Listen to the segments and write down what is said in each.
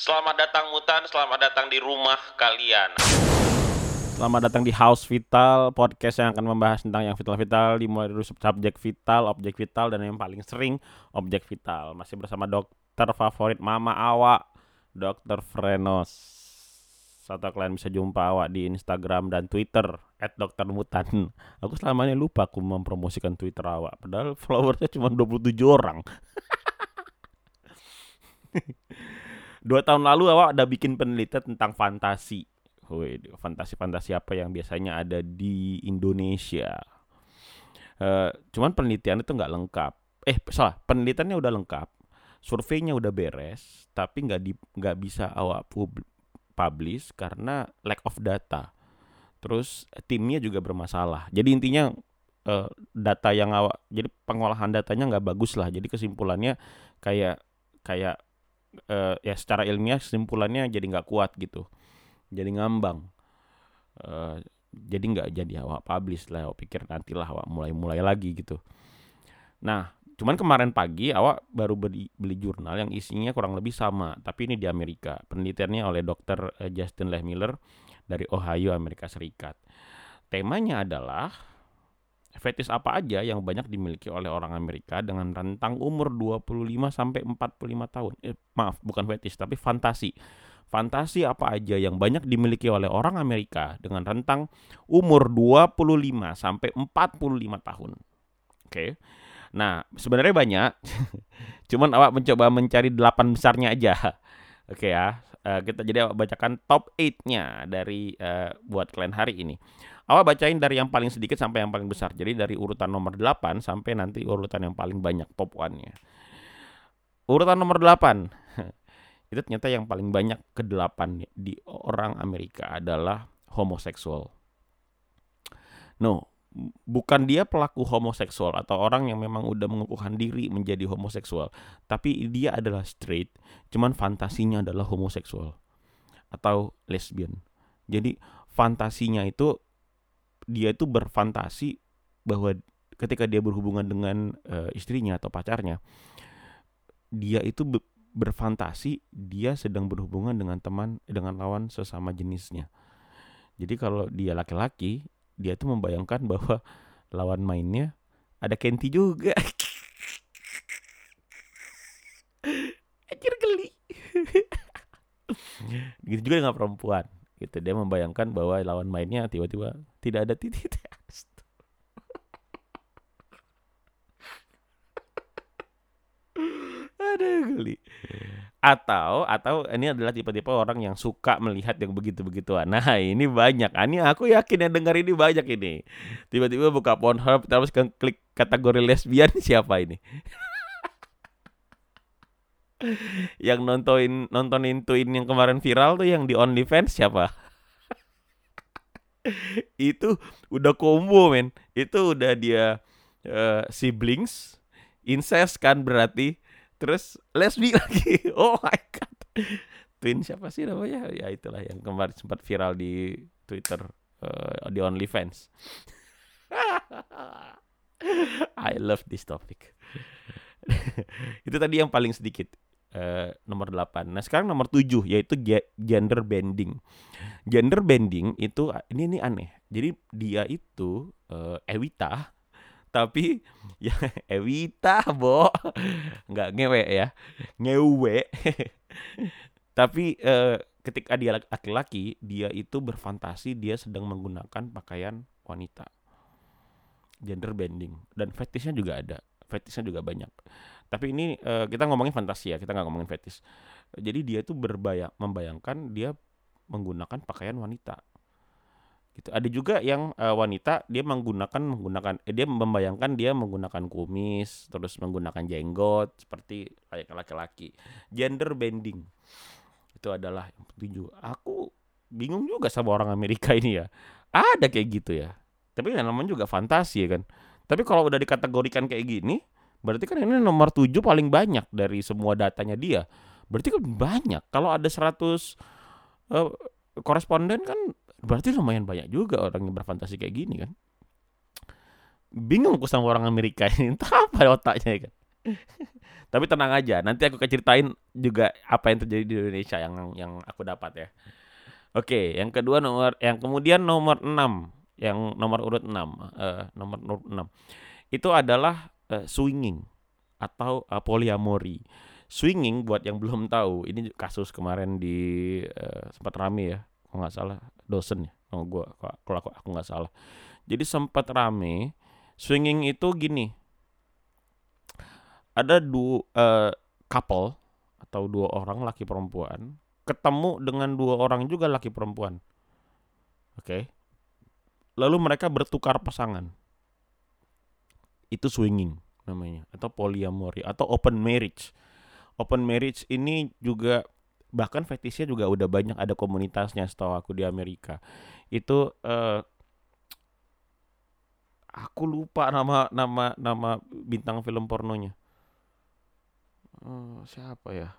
Selamat datang Mutan, selamat datang di rumah kalian. Selamat datang di House Vital, podcast yang akan membahas tentang yang vital-vital, dimulai dari subjek vital, objek vital, dan yang paling sering objek vital. Masih bersama dokter favorit Mama Awa, Dokter Frenos. Atau kalian bisa jumpa Awak di Instagram dan Twitter at Dokter Mutan. Aku selama ini lupa aku mempromosikan Twitter Awak, padahal followersnya cuma 27 orang. Dua tahun lalu Awak udah bikin penelitian tentang fantasi. Fantasi-fantasi apa yang biasanya ada di Indonesia. Uh, cuman penelitian itu nggak lengkap. Eh, salah, penelitiannya udah lengkap, surveinya udah beres, tapi nggak di nggak bisa awak pub, publish karena lack of data. Terus timnya juga bermasalah. Jadi intinya uh, data yang awak, jadi pengolahan datanya nggak bagus lah. Jadi kesimpulannya kayak kayak uh, ya secara ilmiah kesimpulannya jadi nggak kuat gitu. Jadi ngambang. Uh, jadi nggak jadi awak publish lah awak pikir nantilah awak mulai mulai lagi gitu. Nah cuman kemarin pagi awak baru beli beli jurnal yang isinya kurang lebih sama tapi ini di Amerika. Penelitiannya oleh dokter eh, Justin Lehmiller dari Ohio Amerika Serikat. Temanya adalah fetis apa aja yang banyak dimiliki oleh orang Amerika dengan rentang umur 25 sampai 45 tahun. Eh, maaf, bukan fetis tapi fantasi fantasi apa aja yang banyak dimiliki oleh orang Amerika dengan rentang umur 25 sampai 45 tahun. Oke. Okay. Nah, sebenarnya banyak. Cuman awak mencoba mencari delapan besarnya aja. Oke okay ya. Uh, kita jadi awak bacakan top 8-nya dari uh, buat kalian hari ini. Awak bacain dari yang paling sedikit sampai yang paling besar. Jadi dari urutan nomor 8 sampai nanti urutan yang paling banyak top 1-nya. Urutan nomor 8 itu ternyata yang paling banyak kedelapan di orang Amerika adalah homoseksual. No, bukan dia pelaku homoseksual atau orang yang memang udah mengukuhkan diri menjadi homoseksual, tapi dia adalah straight, cuman fantasinya adalah homoseksual atau lesbian. Jadi fantasinya itu dia itu berfantasi bahwa ketika dia berhubungan dengan uh, istrinya atau pacarnya, dia itu berfantasi dia sedang berhubungan dengan teman dengan lawan sesama jenisnya. Jadi kalau dia laki-laki, dia tuh membayangkan bahwa lawan mainnya ada Kenti juga. Anjir geli. gitu juga dengan perempuan. Gitu dia membayangkan bahwa lawan mainnya tiba-tiba tidak ada titik. Aduh geli. Atau atau ini adalah tipe-tipe orang yang suka melihat yang begitu-begituan. Nah, ini banyak. Ini aku yakin yang dengar ini banyak ini. Tiba-tiba buka Pornhub terus klik kategori lesbian siapa ini? yang nontonin nontonin Twin yang kemarin viral tuh yang di OnlyFans siapa? itu udah combo men. Itu udah dia uh, siblings. Incest kan berarti. Terus lesbi lagi. Oh my god. Twin siapa sih namanya? Ya itulah yang kemarin sempat viral di Twitter uh, di OnlyFans. I love this topic. Itu tadi yang paling sedikit uh, nomor 8 nah sekarang nomor 7 yaitu gender bending. Gender bending itu ini ini aneh. Jadi dia itu uh, Ewita tapi ya Ewita bo. Nggak ngewe ya. Ngewe. Tapi eh, ketika dia laki-laki dia itu berfantasi dia sedang menggunakan pakaian wanita. Gender bending. Dan fetishnya juga ada. Fetishnya juga banyak tapi ini eh, kita ngomongin fantasi ya kita nggak ngomongin fetish jadi dia itu berbayang membayangkan dia menggunakan pakaian wanita. Gitu. Ada juga yang uh, wanita dia menggunakan menggunakan eh, dia membayangkan dia menggunakan kumis terus menggunakan jenggot seperti kayak laki-laki. Gender bending. Itu adalah yang petunjuk. Aku bingung juga sama orang Amerika ini ya. Ada kayak gitu ya. Tapi yang namanya juga fantasi ya kan. Tapi kalau udah dikategorikan kayak gini berarti kan ini nomor tujuh paling banyak dari semua datanya dia. Berarti kan banyak. Kalau ada 100 uh, koresponden kan berarti lumayan banyak juga orang yang berfantasi kayak gini kan. Bingung aku sama orang Amerika ini. Entah apa otaknya kan. Tapi tenang aja, nanti aku akan ceritain juga apa yang terjadi di Indonesia yang yang aku dapat ya. Oke, yang kedua nomor yang kemudian nomor 6, yang nomor urut 6, uh, nomor urut 6. Itu adalah uh, swinging atau uh, poliamori. Swinging buat yang belum tahu, ini kasus kemarin di uh, sempat rame ya, kalau nggak salah dosen ya, kalau gua kalau aku aku nggak salah. Jadi sempat rame. Swinging itu gini, ada dua uh, couple atau dua orang laki perempuan ketemu dengan dua orang juga laki perempuan. Oke. Okay. Lalu mereka bertukar pasangan. Itu swinging namanya atau polyamory atau open marriage. Open marriage ini juga bahkan fetishnya juga udah banyak ada komunitasnya setahu aku di Amerika. Itu uh, aku lupa nama nama nama bintang film pornonya uh, siapa ya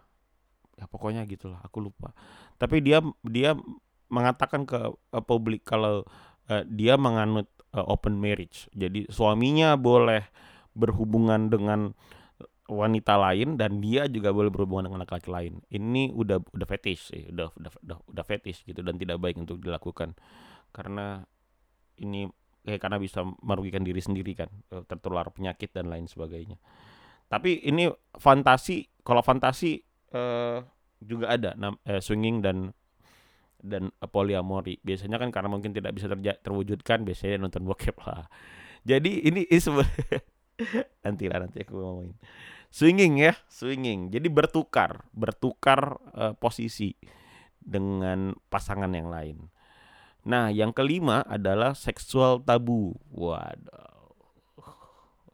ya pokoknya gitulah aku lupa tapi dia dia mengatakan ke uh, publik kalau uh, dia menganut uh, open marriage jadi suaminya boleh berhubungan dengan wanita lain dan dia juga boleh berhubungan dengan laki-laki lain. Ini udah udah fetish sih, udah udah udah, udah fetish gitu dan tidak baik untuk dilakukan karena ini kayak karena bisa merugikan diri sendiri kan, tertular penyakit dan lain sebagainya. Tapi ini fantasi, kalau fantasi uh, juga ada uh, swinging dan dan poliamori. Biasanya kan karena mungkin tidak bisa terja terwujudkan, biasanya nonton bokep lah. Jadi ini is nanti lah nanti aku ngomongin. Swinging ya, swinging. Jadi bertukar, bertukar uh, posisi dengan pasangan yang lain. Nah, yang kelima adalah seksual tabu. Waduh.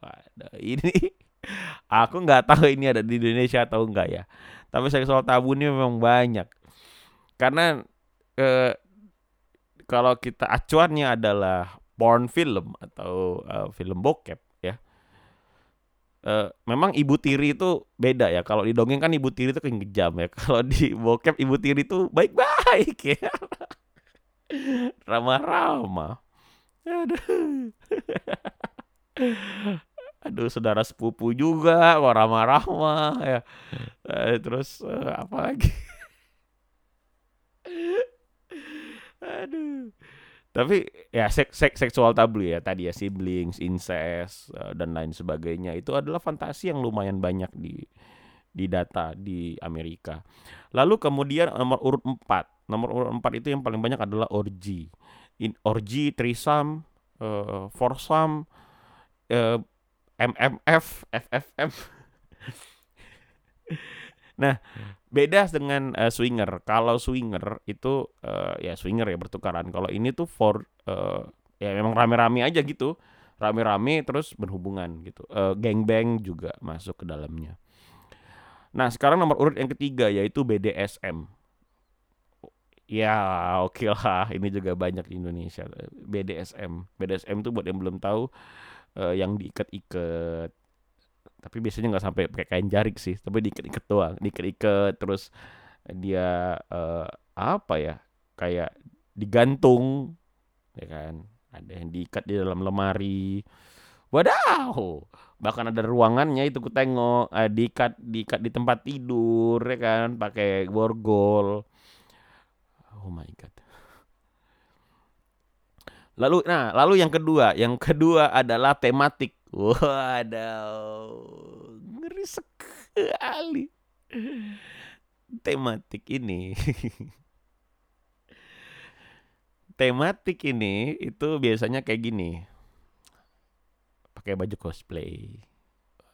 Waduh, ini Aku nggak tahu ini ada di Indonesia atau enggak ya. Tapi seksual tabu ini memang banyak. Karena kalau kita acuannya adalah porn film atau uh, film bokep ya. Uh, memang ibu tiri itu beda ya. Kalau di dongeng kan ibu tiri itu kejam ya. Kalau di bokep ibu tiri itu baik-baik ya. Ramah-ramah. Aduh aduh saudara sepupu juga kok ramah-ramah ya eh, terus eh, apa lagi aduh. Tapi ya sek, sek seksual tabu ya tadi ya siblings incest uh, dan lain sebagainya itu adalah fantasi yang lumayan banyak di di data di Amerika. Lalu kemudian nomor urut 4 nomor urut 4 itu yang paling banyak adalah orgy. In, orgy trisam uh, foursome uh, MMF, FFM. nah, beda dengan uh, swinger. Kalau swinger itu uh, ya swinger ya bertukaran. Kalau ini tuh for uh, ya memang rame-rame aja gitu. Rame-rame terus berhubungan gitu. Uh, bang juga masuk ke dalamnya. Nah, sekarang nomor urut yang ketiga yaitu BDSM. Ya, oke okay lah. Ini juga banyak di Indonesia. BDSM. BDSM tuh buat yang belum tahu uh, yang diikat-ikat tapi biasanya nggak sampai pakai kain jarik sih tapi diikat-ikat doang. Diikat-ikat terus dia uh, apa ya kayak digantung ya kan? Ada yang diikat di dalam lemari. Wadaw! Bahkan ada ruangannya itu ku tengok uh, diikat diikat di tempat tidur ya kan? Pakai borgol. Oh my god. Lalu nah, lalu yang kedua, yang kedua adalah tematik. Waduh, ngeri sekali. Tematik ini. tematik ini itu biasanya kayak gini. Pakai baju cosplay.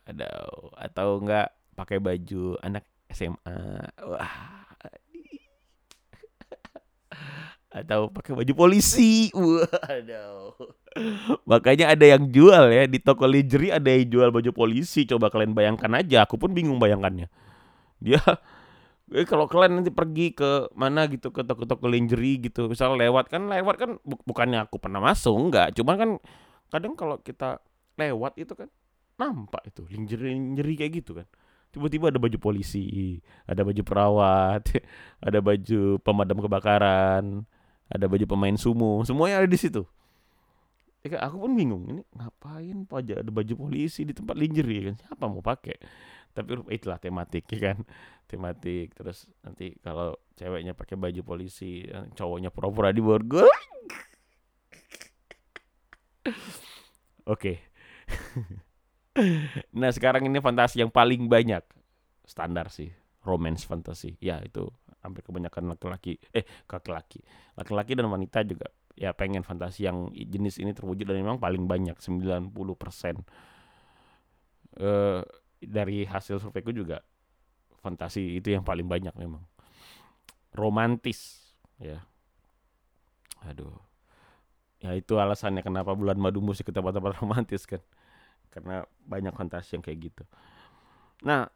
Ada atau enggak pakai baju anak SMA. Wah, atau pakai baju polisi. Waduh. Makanya ada yang jual ya di toko lingerie ada yang jual baju polisi. Coba kalian bayangkan aja, aku pun bingung bayangkannya. Dia eh, kalau kalian nanti pergi ke mana gitu ke toko-toko lingerie gitu, misal lewat kan lewat kan bu bukannya aku pernah masuk enggak, cuman kan kadang kalau kita lewat itu kan nampak itu lingerie lingerie kayak gitu kan tiba-tiba ada baju polisi, ada baju perawat, ada baju pemadam kebakaran, ada baju pemain sumo, semuanya ada di situ. Ya, aku pun bingung, ini ngapain aja ada baju polisi di tempat lingerie kan? Siapa mau pakai? tapi huruf E itulah tematik ya kan? Tematik terus nanti kalau ceweknya pakai baju polisi eh, cowoknya pura-pura di borgol oke. Nah sekarang ini fantasi yang paling banyak. Standar sih romance fantasi. Ya itu hampir kebanyakan laki-laki eh laki-laki laki-laki dan wanita juga ya pengen fantasi yang jenis ini terwujud dan memang paling banyak 90% eh dari hasil surveiku juga fantasi itu yang paling banyak memang. Romantis ya. Aduh. Ya itu alasannya kenapa bulan madu musik ke tempat-tempat romantis kan. Karena banyak fantasi yang kayak gitu. Nah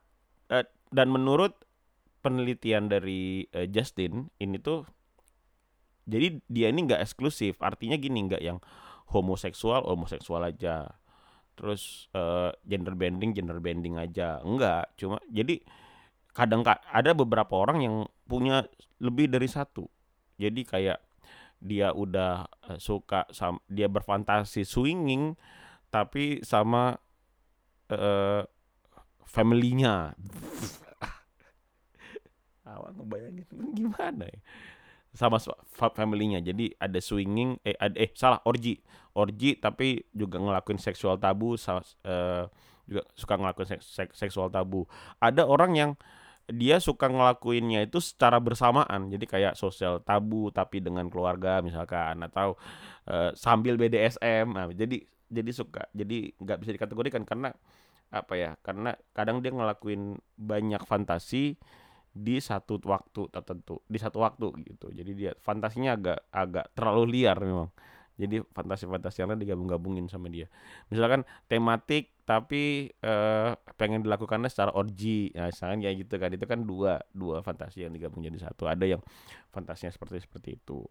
eh, dan menurut penelitian dari eh, Justin ini tuh jadi dia ini nggak eksklusif. Artinya gini nggak yang homoseksual homoseksual aja. Terus eh, gender bending gender bending aja. Enggak cuma jadi kadang ka- ada beberapa orang yang punya lebih dari satu. Jadi kayak dia udah eh, suka sam dia berfantasi swinging tapi sama eh family-nya ngebayangin. Gimana ya? Sama family-nya. Jadi ada swinging eh ada, eh salah orgi orgi tapi juga ngelakuin seksual tabu sa- eh, juga suka ngelakuin seks, seks- seksual tabu. Ada orang yang dia suka ngelakuinnya itu secara bersamaan. Jadi kayak sosial tabu tapi dengan keluarga misalkan atau eh, sambil BDSM nah, jadi jadi suka jadi nggak bisa dikategorikan karena apa ya karena kadang dia ngelakuin banyak fantasi di satu waktu tertentu di satu waktu gitu. Jadi dia fantasinya agak agak terlalu liar memang. Jadi fantasi-fantasi yang lain digabung-gabungin sama dia. Misalkan tematik tapi eh, pengen dilakukannya secara orgi nah misalkan kayak gitu kan. Itu kan dua dua fantasi yang digabung jadi satu. Ada yang fantasinya seperti seperti itu.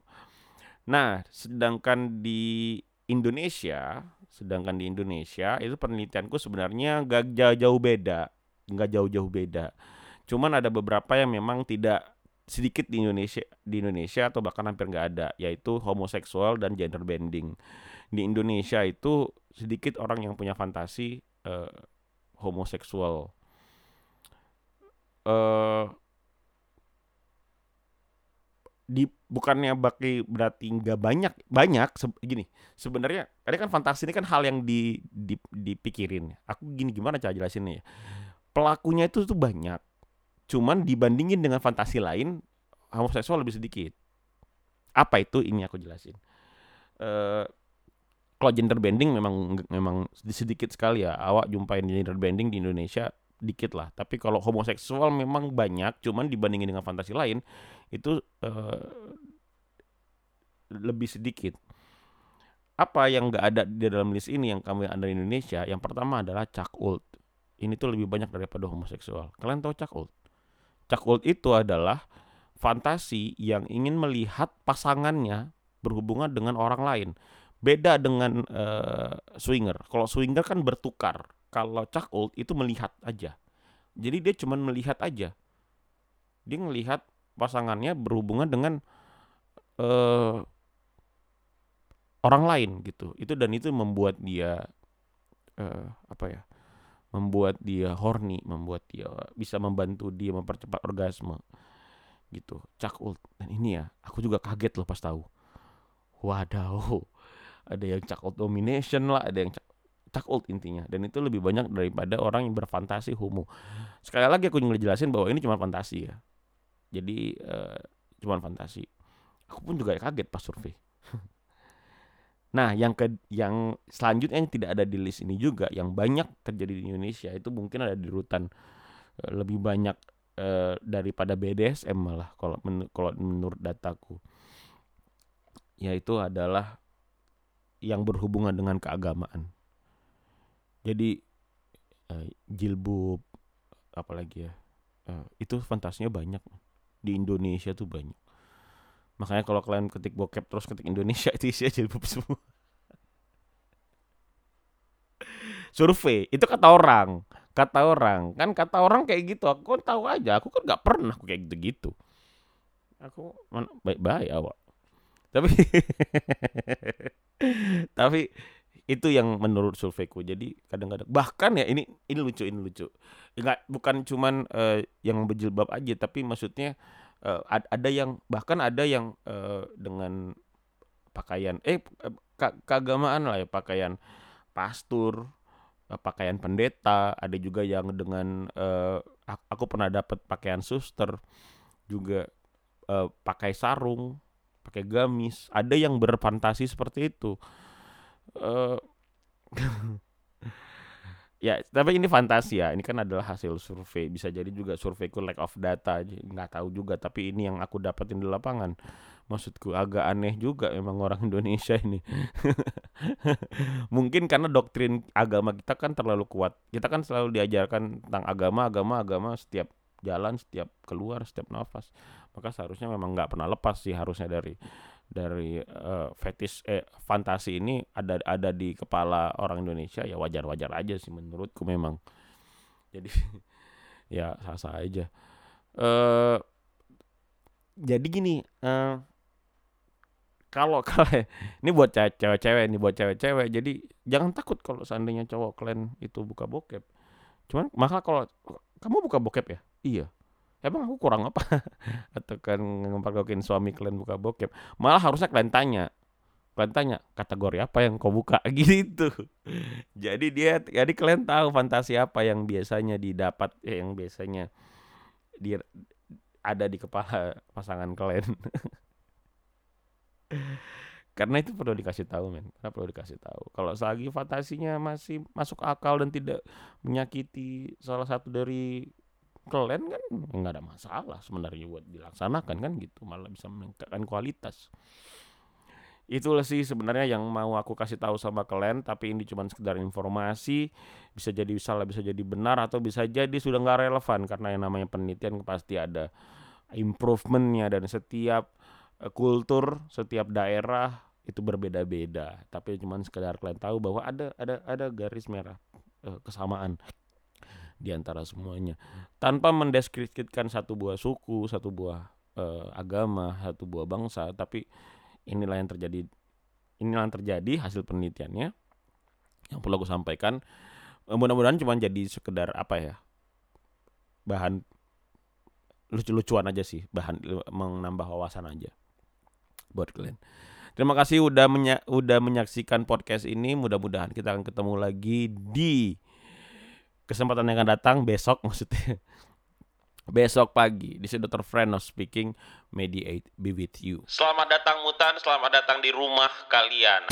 Nah sedangkan di Indonesia sedangkan di Indonesia itu penelitianku sebenarnya gak jauh-jauh beda. Nggak jauh-jauh beda Cuman ada beberapa yang memang tidak sedikit di Indonesia di Indonesia atau bahkan hampir nggak ada yaitu homoseksual dan gender bending. Di Indonesia itu sedikit orang yang punya fantasi eh, homoseksual. Eh di bukannya baki berarti nggak banyak banyak se- gini sebenarnya tadi kan fantasi ini kan hal yang di, di dipikirin aku gini gimana cara jelasinnya ya pelakunya itu tuh banyak Cuman dibandingin dengan fantasi lain, homoseksual lebih sedikit. Apa itu? Ini aku jelasin. Eh kalau gender bending memang memang sedikit sekali ya. Awak jumpain gender bending di Indonesia dikit lah. Tapi kalau homoseksual memang banyak, cuman dibandingin dengan fantasi lain itu eh, lebih sedikit. Apa yang nggak ada di dalam list ini yang kami ada di Indonesia? Yang pertama adalah cakult. Ini tuh lebih banyak daripada homoseksual. Kalian tahu cakult? Cakult itu adalah fantasi yang ingin melihat pasangannya berhubungan dengan orang lain. Beda dengan eh, swinger. Kalau swinger kan bertukar. Kalau cakult itu melihat aja. Jadi dia cuma melihat aja. Dia melihat pasangannya berhubungan dengan eh, orang lain gitu. Itu dan itu membuat dia eh, apa ya? Membuat dia horny, membuat dia bisa membantu dia mempercepat orgasme gitu. Cakult dan ini ya, aku juga kaget loh pas tahu. Wadaw, ada yang cakult domination lah, ada yang cak cakult intinya dan itu lebih banyak daripada orang yang berfantasi homo. Sekali lagi aku ngejelasin bahwa ini cuma fantasi ya. Jadi eh, cuma fantasi. Aku pun juga kaget pas survei. Nah, yang ke yang selanjutnya yang tidak ada di list ini juga yang banyak terjadi di Indonesia itu mungkin ada di rutan eh, lebih banyak eh, daripada BDSM malah kalau men kalau menurut dataku. Yaitu adalah yang berhubungan dengan keagamaan. Jadi eh, jilbab apalagi ya. eh, itu fantasinya banyak di Indonesia tuh banyak. Makanya kalau kalian ketik bokep terus ketik Indonesia itu isinya jilbab semua. Survei itu kata orang, kata orang kan kata orang kayak gitu. Aku kan tahu aja, aku kan nggak pernah aku kayak gitu-gitu. Aku baik-baik awak. Tapi tapi itu yang menurut surveiku jadi kadang-kadang bahkan ya ini ini lucu ini lucu nggak bukan cuman uh, yang berjilbab aja tapi maksudnya uh, ada yang bahkan ada yang uh, dengan pakaian eh keagamaan lah ya pakaian pastur pakaian pendeta ada juga yang dengan uh, aku pernah dapat pakaian suster juga uh, pakai sarung pakai gamis ada yang berfantasi seperti itu. Uh, ya tapi ini fantasi ya. Ini kan adalah hasil survei. Bisa jadi juga surveiku lack of data. Nggak tahu juga. Tapi ini yang aku dapetin di lapangan. Maksudku agak aneh juga memang orang Indonesia ini. Mungkin karena doktrin agama kita kan terlalu kuat. Kita kan selalu diajarkan tentang agama agama agama. Setiap jalan setiap keluar setiap nafas. Maka seharusnya memang nggak pernah lepas sih harusnya dari dari uh, fetis eh fantasi ini ada ada di kepala orang Indonesia ya wajar-wajar aja sih menurutku memang. Jadi ya sah-sah aja. Uh, jadi gini uh, kalau kalau ini buat cewek-cewek ini buat cewek-cewek jadi jangan takut kalau seandainya cowok kalian itu buka bokep. Cuman maka kalau kamu buka bokep ya? Iya emang aku kurang apa? Atau kan ngempagokin suami kalian buka bokep. Malah harusnya kalian tanya. Kalian tanya kategori apa yang kau buka? Gitu. Jadi dia jadi kalian tahu fantasi apa yang biasanya didapat eh, yang biasanya di ada di kepala pasangan kalian. Karena itu perlu dikasih tahu men. Karena perlu dikasih tahu. Kalau selagi fantasinya masih masuk akal dan tidak menyakiti salah satu dari kalian kan nggak ada masalah sebenarnya buat dilaksanakan kan gitu malah bisa meningkatkan kualitas. Itulah sih sebenarnya yang mau aku kasih tahu sama kalian tapi ini cuma sekedar informasi. Bisa jadi salah bisa jadi benar atau bisa jadi sudah nggak relevan karena yang namanya penelitian pasti ada improvementnya dan setiap uh, kultur setiap daerah itu berbeda-beda. Tapi cuma sekedar kalian tahu bahwa ada ada ada garis merah uh, kesamaan di antara semuanya. Tanpa mendeskripsikan satu buah suku, satu buah uh, agama, satu buah bangsa, tapi inilah yang terjadi inilah yang terjadi hasil penelitiannya. Yang perlu aku sampaikan mudah-mudahan cuma jadi sekedar apa ya bahan lucu-lucuan aja sih bahan menambah wawasan aja buat kalian. Terima kasih udah menya udah menyaksikan podcast ini. Mudah-mudahan kita akan ketemu lagi di kesempatan yang akan datang besok maksudnya besok pagi di sini. Friend of Speaking Mediate be with you. Selamat datang mutan, selamat datang di rumah kalian.